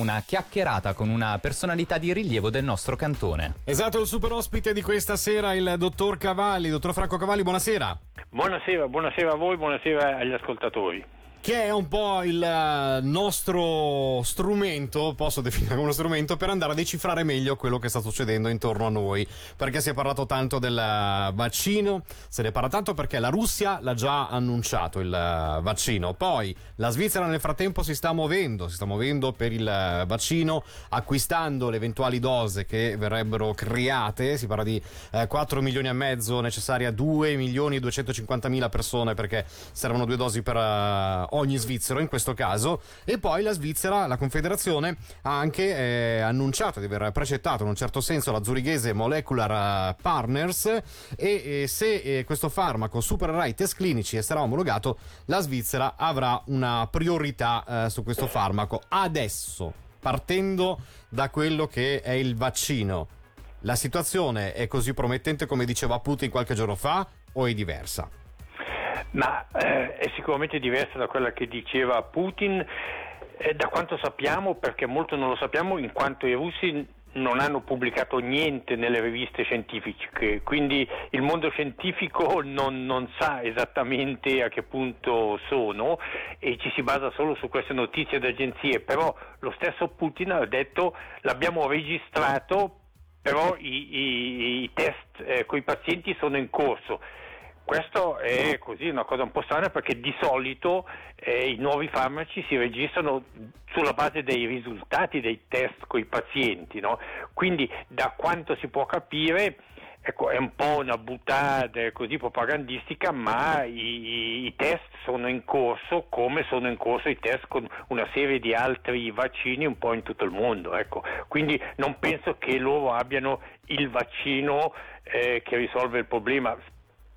una chiacchierata con una personalità di rilievo del nostro cantone. Esatto, il super ospite di questa sera, il dottor Cavalli. Dottor Franco Cavalli, buonasera. Buonasera, buonasera a voi, buonasera agli ascoltatori che è un po' il eh, nostro strumento, posso definire come uno strumento, per andare a decifrare meglio quello che sta succedendo intorno a noi. Perché si è parlato tanto del eh, vaccino, se ne parla tanto perché la Russia l'ha già annunciato il eh, vaccino. Poi la Svizzera nel frattempo si sta muovendo, si sta muovendo per il vaccino, acquistando le eventuali dose che verrebbero create. Si parla di 4 milioni e mezzo necessari a 2 milioni e 250 mila persone perché servono due dosi per ogni svizzero in questo caso. E poi la Svizzera, la Confederazione ha anche eh, annunciato di aver precettato in un certo senso la zurighese Molecular Partners. E eh, se eh, questo farmaco supererà i test clinici e sarà omologato la Svizzera avrà una priorità eh, su questo farmaco. Adesso partendo da quello che è il vaccino la situazione è così promettente come diceva Putin qualche giorno fa o è diversa? Ma eh, è sicuramente diversa da quella che diceva Putin, eh, da quanto sappiamo, perché molto non lo sappiamo, in quanto i russi non hanno pubblicato niente nelle riviste scientifiche, quindi il mondo scientifico non, non, sa esattamente a che punto sono e ci si basa solo su queste notizie d'agenzie, però lo stesso Putin ha detto l'abbiamo registrato, però i, i, i test eh, con i pazienti sono in corso questo è così una cosa un po' strana perché di solito eh, i nuovi farmaci si registrano sulla base dei risultati dei test con i pazienti, no? quindi da quanto si può capire ecco, è un po' una buttata così propagandistica, ma i, i, test sono in corso come sono in corso i test con una serie di altri vaccini un po' in tutto il mondo. Ecco. Quindi non penso che loro abbiano il vaccino eh, che risolve il problema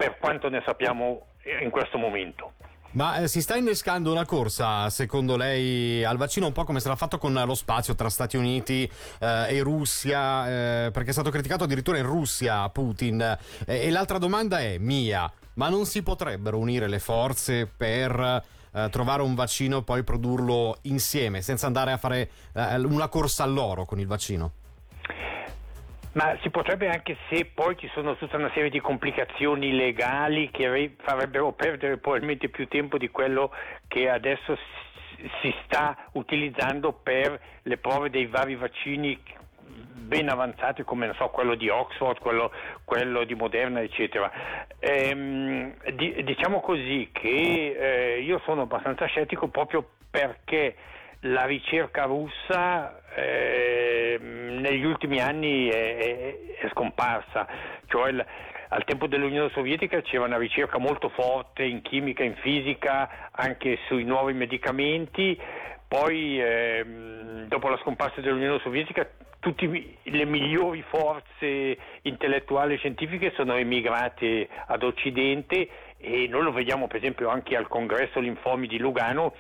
per quanto ne sappiamo in questo momto. Ma eh, si sta innescando una corsa, secondo lei, al vaccino, un po' come sarà fatto con lo spazio tra Stati Uniti eh, e Russia, eh, perché è stato criticato addirittura in Russia Putin. Eh, e l'altra domanda è mia, ma non si potrebbero unire le forze per eh, trovare un vaccino e poi produrlo insieme, senza andare a fare eh, una corsa all'oro con il vaccino? Ma si potrebbe anche se poi ci sono tutta una serie di complicazioni legali che farebbero perdere probabilmente più tempo di quello che adesso si sta utilizzando per le prove dei vari vaccini ben avanzati come so, quello di Oxford, quello, quello di Moderna, eccetera. Ehm, di, diciamo così che eh, io sono abbastanza scettico proprio perché la ricerca russa eh, negli ultimi anni è, è, è scomparsa, cioè l- al tempo dell'Unione Sovietica c'era una ricerca molto forte in chimica, in fisica, anche sui nuovi medicamenti, poi ehm, dopo la scomparsa dell'Unione Sovietica tutte le migliori forze intellettuali e scientifiche sono emigrate ad Occidente e noi lo vediamo per esempio anche al congresso Linfomi di Lugano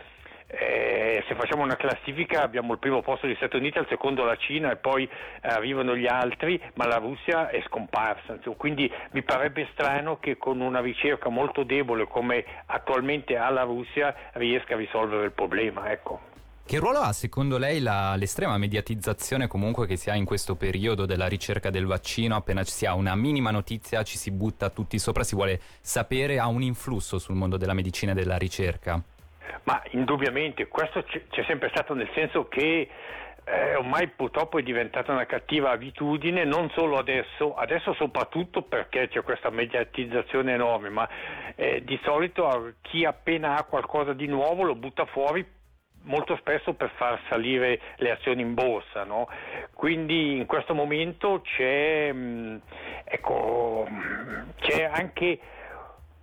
eh, se facciamo una classifica abbiamo il primo posto degli Stati Uniti, al secondo la Cina e poi arrivano gli altri, ma la Russia è scomparsa. Quindi mi parebbe strano che con una ricerca molto debole come attualmente ha la Russia riesca a risolvere il problema. Ecco. Che ruolo ha secondo lei la, l'estrema mediatizzazione comunque che si ha in questo periodo della ricerca del vaccino? Appena ci si ha una minima notizia ci si butta tutti sopra, si vuole sapere, ha un influsso sul mondo della medicina e della ricerca? Ma indubbiamente questo c'è sempre stato nel senso che eh, ormai purtroppo è diventata una cattiva abitudine, non solo adesso, adesso soprattutto perché c'è questa mediatizzazione enorme, ma eh, di solito chi appena ha qualcosa di nuovo lo butta fuori molto spesso per far salire le azioni in borsa. No? Quindi in questo momento c'è, mm, ecco, c'è anche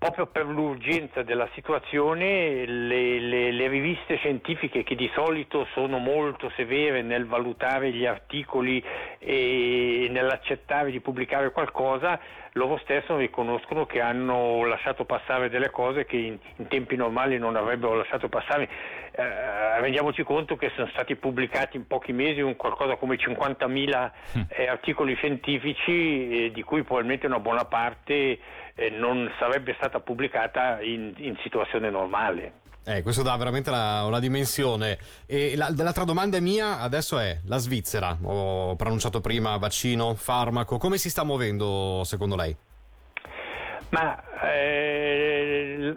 proprio per l'urgenza della situazione le, le, le, riviste scientifiche che di solito sono molto severe nel valutare gli articoli e nell'accettare di pubblicare qualcosa, loro stesso riconoscono che hanno lasciato passare delle cose che in, in tempi normali non avrebbero lasciato passare. Eh, rendiamoci conto che sono stati pubblicati in pochi mesi un qualcosa come 50.000 hm. eh, articoli scientifici, eh, di cui probabilmente una buona parte eh, non sarebbe stata pubblicata in, in situazione normale. Eh, questo dà veramente la, una dimensione. E la, l'altra domanda mia adesso è la Svizzera. Ho pronunciato prima vaccino, farmaco. Come si sta muovendo secondo lei? Ma eh,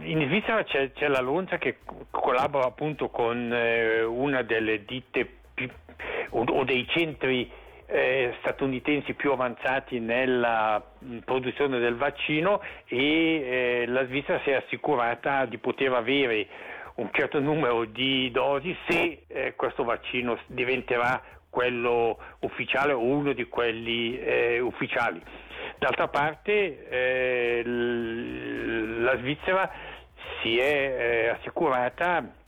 in Svizzera c'è, c'è, la Lonza che collabora appunto con eh, una delle ditte più, o, o dei centri eh, statunitensi più avanzati nella produzione del vaccino e eh, la Svizzera si è assicurata di poter avere un certo numero di dosi se eh, questo vaccino diventerà quello ufficiale o uno di quelli eh, ufficiali. D'altra parte eh, la Svizzera si è eh, assicurata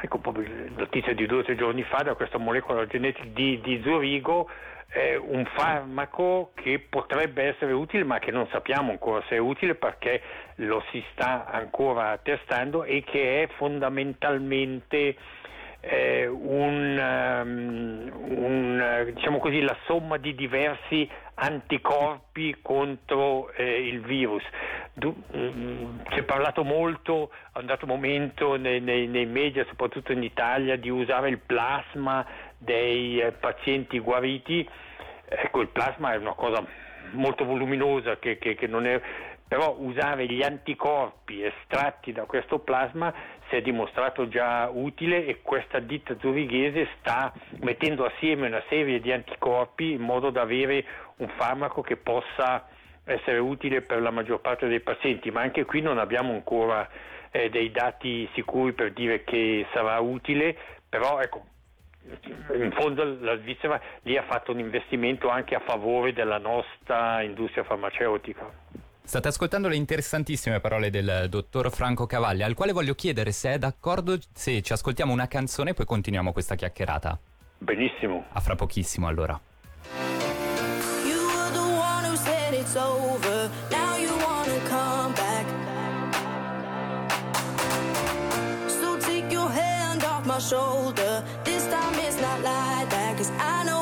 ecco proprio notizia di due o tre giorni fa da questa molecola genetica di, di Zurigo eh, un farmaco che potrebbe essere utile ma che non sappiamo ancora se è utile perché lo si sta ancora testando e che è fondamentalmente eh, un, un, diciamo così, la somma di diversi anticorpi contro eh, il virus. Du, um, si è parlato molto a un dato momento nei, nei, nei, media, soprattutto in Italia, di usare il plasma dei eh, pazienti guariti. Ecco, il plasma è una cosa molto voluminosa che, che, che non è però usare gli anticorpi estratti da questo plasma si è dimostrato già utile e questa ditta zurighese sta mettendo assieme una serie di anticorpi in modo da avere un farmaco che possa essere utile per la maggior parte dei pazienti, ma anche qui non abbiamo ancora eh, dei dati sicuri per dire che sarà utile, però ecco, in fondo la Svizzera lì ha fatto un investimento anche a favore della nostra industria farmaceutica. State ascoltando le interessantissime parole del dottor Franco Cavalli, al quale voglio chiedere se è d'accordo se ci ascoltiamo una canzone e poi continuiamo questa chiacchierata. Benissimo. A fra pochissimo allora. Shoulder, this time it's not like that, cause I know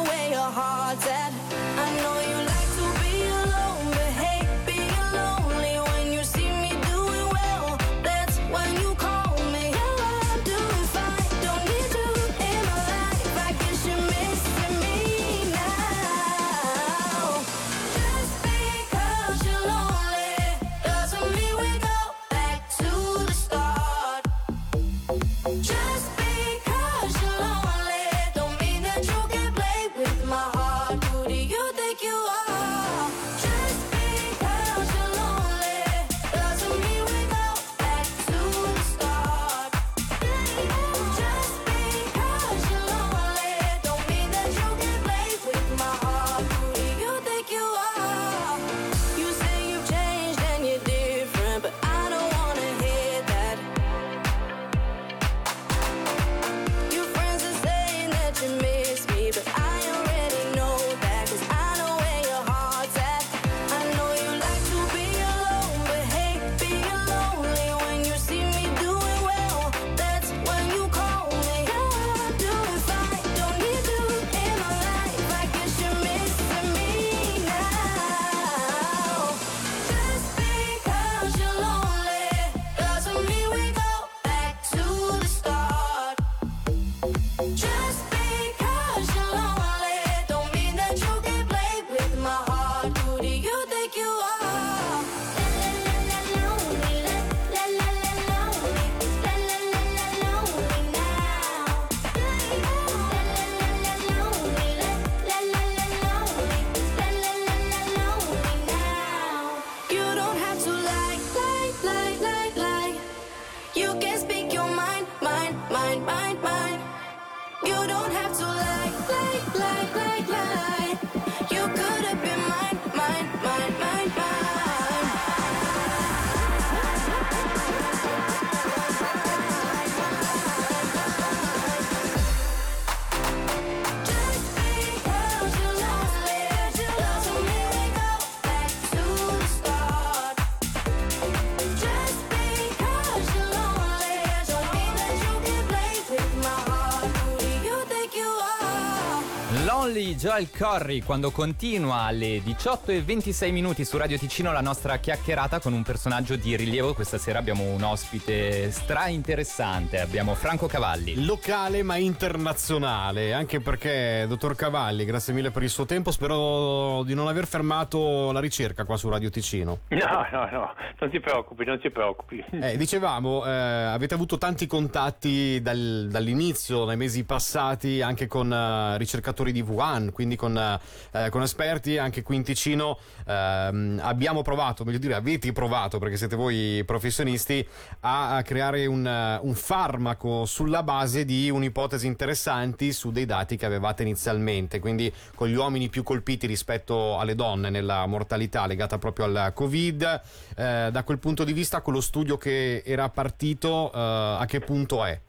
Joel Corry quando continua alle 18 e 26 minuti su Radio Ticino la nostra chiacchierata con un personaggio di rilievo. Questa sera abbiamo un ospite stra interessante, abbiamo Franco Cavalli. Locale ma internazionale, anche perché, dottor Cavalli, grazie mille per il suo tempo, spero di non aver fermato la ricerca qua su Radio Ticino. No, no, no, non ti preoccupi, non ti preoccupi. Eh, dicevamo, eh, avete avuto tanti contatti dal, dall'inizio, nei mesi passati, anche con uh, ricercatori di Wuhan, quindi con, eh, con esperti anche qui in Ticino. Ehm, abbiamo provato, meglio dire, avete provato, perché siete voi professionisti, a, a creare un, un, farmaco sulla base di un'ipotesi interessanti su dei dati che avevate inizialmente, quindi con gli uomini più colpiti rispetto alle donne nella mortalità legata proprio al Covid. Eh, da quel punto di vista, quello studio che era partito, eh, a che punto è?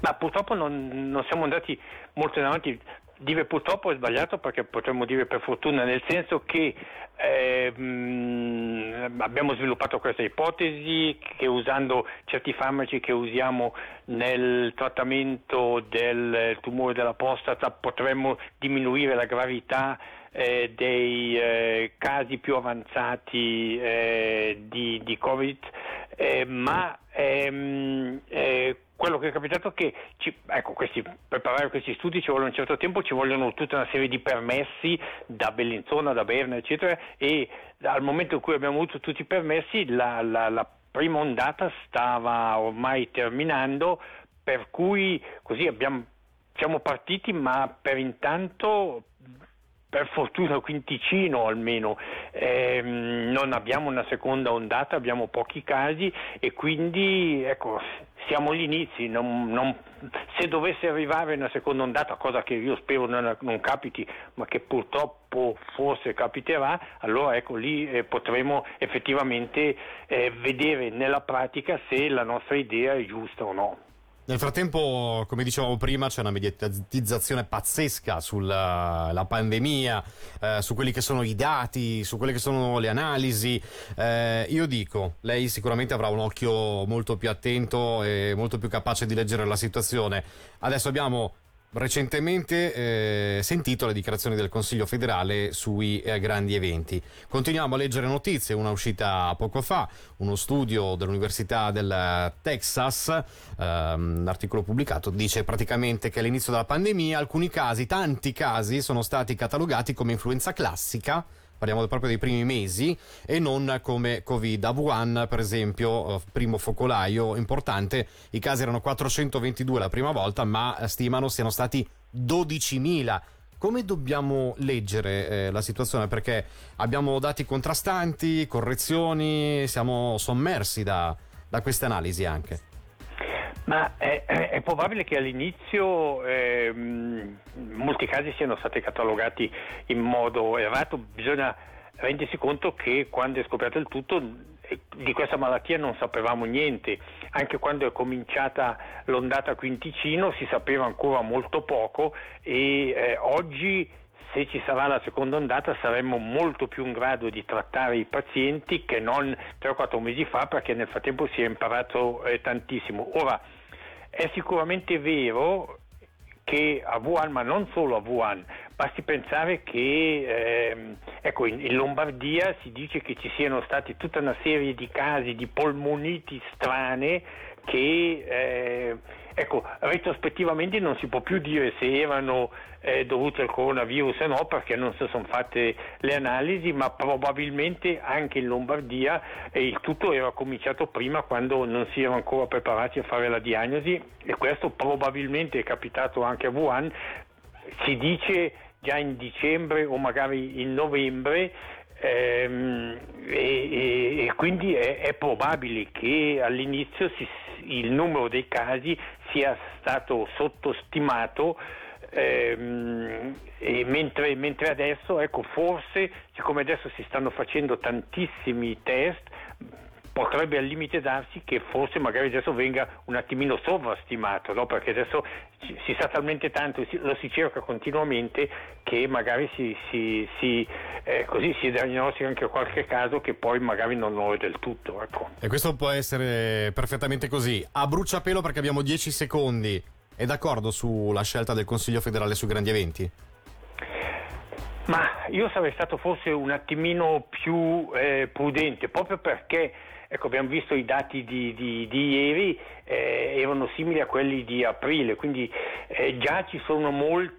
Ma purtroppo non, non siamo andati molto in avanti Dire purtroppo è sbagliato perché potremmo dire per fortuna, nel senso che eh, abbiamo sviluppato questa ipotesi che usando certi farmaci che usiamo nel trattamento del tumore della prostata potremmo diminuire la gravità eh, dei eh, casi più avanzati eh, di, di, Covid, eh, ma ehm, eh, quello che è capitato è che ci, ecco, questi, per preparare questi studi ci vuole un certo tempo, ci vogliono tutta una serie di permessi da Bellinzona, da Berna, eccetera, e al momento in cui abbiamo avuto tutti i permessi la, la, la prima ondata stava ormai terminando, per cui così abbiamo, siamo partiti, ma per intanto per fortuna qui in Ticino almeno ehm, non abbiamo una seconda ondata, abbiamo pochi casi e quindi ecco, siamo agli inizi, non, non, se dovesse arrivare una seconda ondata, cosa che io spero non, non capiti, ma che purtroppo forse capiterà, allora ecco lì eh, potremo effettivamente eh, vedere nella pratica se la nostra idea è giusta o no. Nel frattempo, come dicevamo prima, c'è una mediatizzazione pazzesca sulla pandemia, eh, su quelli che sono i dati, su quelle che sono le analisi. Eh, io dico, lei sicuramente avrà un occhio molto più attento e molto più capace di leggere la situazione. Adesso abbiamo recentemente eh, sentito le dichiarazioni del Consiglio federale sui eh, grandi eventi. Continuiamo a leggere notizie, una uscita poco fa, uno studio dell'Università del Texas, ehm, un articolo pubblicato, dice praticamente che all'inizio della pandemia alcuni casi, tanti casi, sono stati catalogati come influenza classica parliamo proprio dei primi mesi, e non come Covid. A Wuhan, per esempio, eh, primo focolaio importante, i casi erano 422 la prima volta, ma stimano siano stati 12.000 come dobbiamo leggere eh, la situazione? Perché abbiamo dati contrastanti, correzioni, siamo sommersi da, da queste analisi anche. Ma è, è, probabile che all'inizio eh, molti casi siano stati catalogati in modo errato, bisogna rendersi conto che quando è scoperto il tutto eh, di questa malattia non sapevamo niente, anche quando è cominciata l'ondata qui in Ticino si sapeva ancora molto poco e eh, oggi se ci sarà la seconda ondata saremmo molto più in grado di trattare i pazienti che non 3-4 mesi fa perché nel frattempo si è imparato eh, tantissimo. Ora, è sicuramente vero che a Wuhan, ma non solo a Wuhan, basti pensare che eh, ecco, in, in, Lombardia si dice che ci siano stati tutta una serie di casi di polmoniti strane che eh, ecco, retrospettivamente non si può più dire se erano eh, dovute al coronavirus o no perché non si sono fatte le analisi ma probabilmente anche in Lombardia eh, il tutto era cominciato prima quando non si erano ancora preparati a fare la diagnosi e questo probabilmente è capitato anche a Wuhan. Si dice già in dicembre o magari in novembre ehm, e, e, quindi è, è, probabile che all'inizio si, il numero dei casi sia stato sottostimato ehm, mentre, mentre, adesso, ecco, forse, siccome adesso si stanno facendo tantissimi test, potrebbe al limite darsi che forse magari adesso venga un attimino sovrastimato, no? perché adesso si sa talmente tanto, lo si cerca continuamente che magari si, si, si, eh, così si diagnostica anche qualche caso che poi magari non lo è del tutto. Ecco. E questo può essere perfettamente così. A bruciapelo perché abbiamo 10 secondi è d'accordo sulla scelta del Consiglio federale sui grandi eventi? Ma io sarei stato forse un attimino più eh, prudente, proprio perché ecco, abbiamo visto i dati di, di, di ieri, eh, erano simili a quelli di aprile, quindi eh, già ci sono molti